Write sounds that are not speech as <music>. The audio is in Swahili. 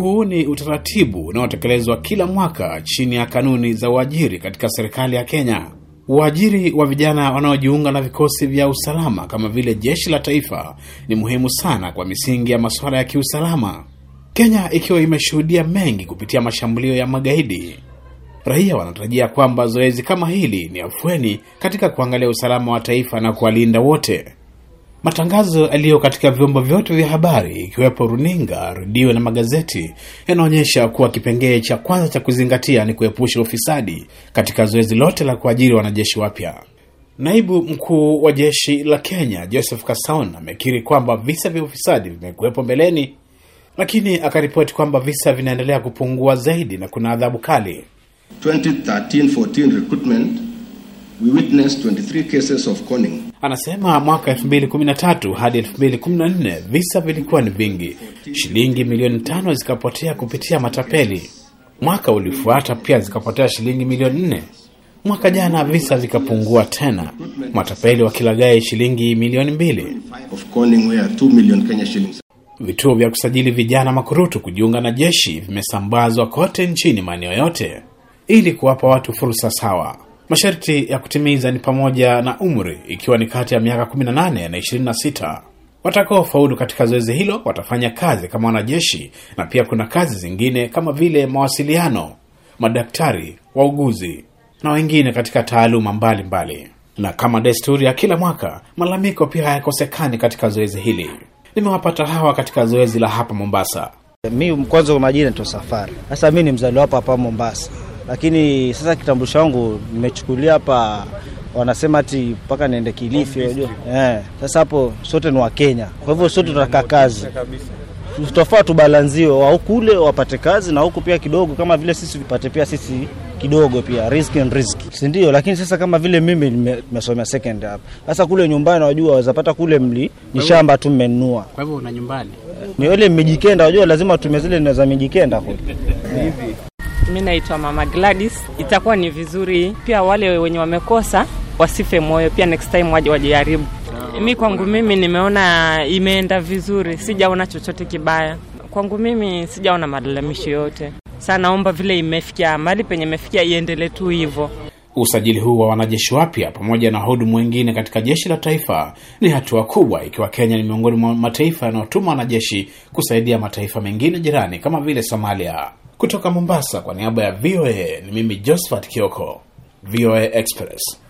Huu ni utaratibu unaotekelezwa kila mwaka chini ya kanuni za uajiri katika serikali ya Kenya. Uajiri wa vijana wanaojiunga na vikosi vya usalama kama vile jeshi la taifa ni muhimu sana kwa misingi ya masuala ya kiusalama. Kenya ikiwa imeshuhudia mengi kupitia mashambulio ya magaidi, raia wanatarajia kwamba zoezi kama hili ni afueni katika kuangalia usalama wa taifa na kuwalinda wote. Matangazo yaliyo katika vyombo vyote vya habari ikiwepo runinga, redio na magazeti yanaonyesha kuwa kipengee cha kwanza cha kuzingatia ni kuepusha ufisadi katika zoezi lote la kuajiri wanajeshi wapya. Naibu mkuu wa jeshi la Kenya Joseph Kasaun amekiri kwamba visa vya ufisadi vimekuwepo mbeleni, lakini akaripoti kwamba visa vinaendelea kupungua zaidi na kuna adhabu kali. 2013-14 recruitment we witnessed 23 cases of conning. Anasema mwaka 2013 hadi 2014 visa vilikuwa ni vingi, shilingi milioni tano zikapotea kupitia matapeli. Mwaka ulifuata pia zikapotea shilingi milioni nne. Mwaka jana visa vikapungua tena, matapeli wakilagai shilingi milioni mbili. Of conning were 2 million Kenya shillings. Vituo vya kusajili vijana makurutu kujiunga na jeshi vimesambazwa kote nchini maeneo yote ili kuwapa watu fursa sawa. Masharti ya kutimiza ni pamoja na umri, ikiwa ni kati ya miaka 18 na 26. Watakaofaulu katika zoezi hilo watafanya kazi kama wanajeshi, na pia kuna kazi zingine kama vile mawasiliano, madaktari, wauguzi na wengine katika taaluma mbalimbali mbali. Na kama desturi ya kila mwaka, malalamiko pia hayakosekani katika zoezi hili. Nimewapata hawa katika zoezi la hapa Mombasa. Mi kwanza kwa majina tu Safari. Sasa mi ni mzaliwa hapa hapa Mombasa, lakini sasa kitambulisho wangu nimechukulia hapa, wanasema ati mpaka niende Kilifi, unajua eh. Sasa hapo sote ni Wakenya, kwa hivyo sote tunataka kazi, tutafaa tubalanziwe, wa kule wapate kazi na huku pia kidogo, kama vile sisi tupate pia sisi kidogo pia risk and risk, si ndio? Lakini sasa kama vile mimi nimesomea second hapa, sasa kule nyumbani, wajua wazapata kule mli ni shamba tu mmenunua. Kwa hivyo una nyumbani ni ile mijikenda, wajua lazima tumezile za mijikenda kule. <laughs> Mi naitwa Mama Gladys. Itakuwa ni vizuri pia wale wenye wamekosa wasife moyo, pia next time waje wajaribu. Mi kwangu mimi nimeona imeenda vizuri, sijaona chochote kibaya. Kwangu mimi sijaona malalamisho yote. Sasa naomba vile imefikia mahali penye imefikia iendelee tu hivyo. Usajili huu wa wanajeshi wapya pamoja na wahudumu wengine katika jeshi la taifa ni hatua kubwa, ikiwa Kenya ni miongoni mwa mataifa yanayotuma wanajeshi kusaidia mataifa mengine jirani kama vile Somalia. Kutoka Mombasa, kwa niaba ya VOA ni mimi Josephat Kioko, VOA Express.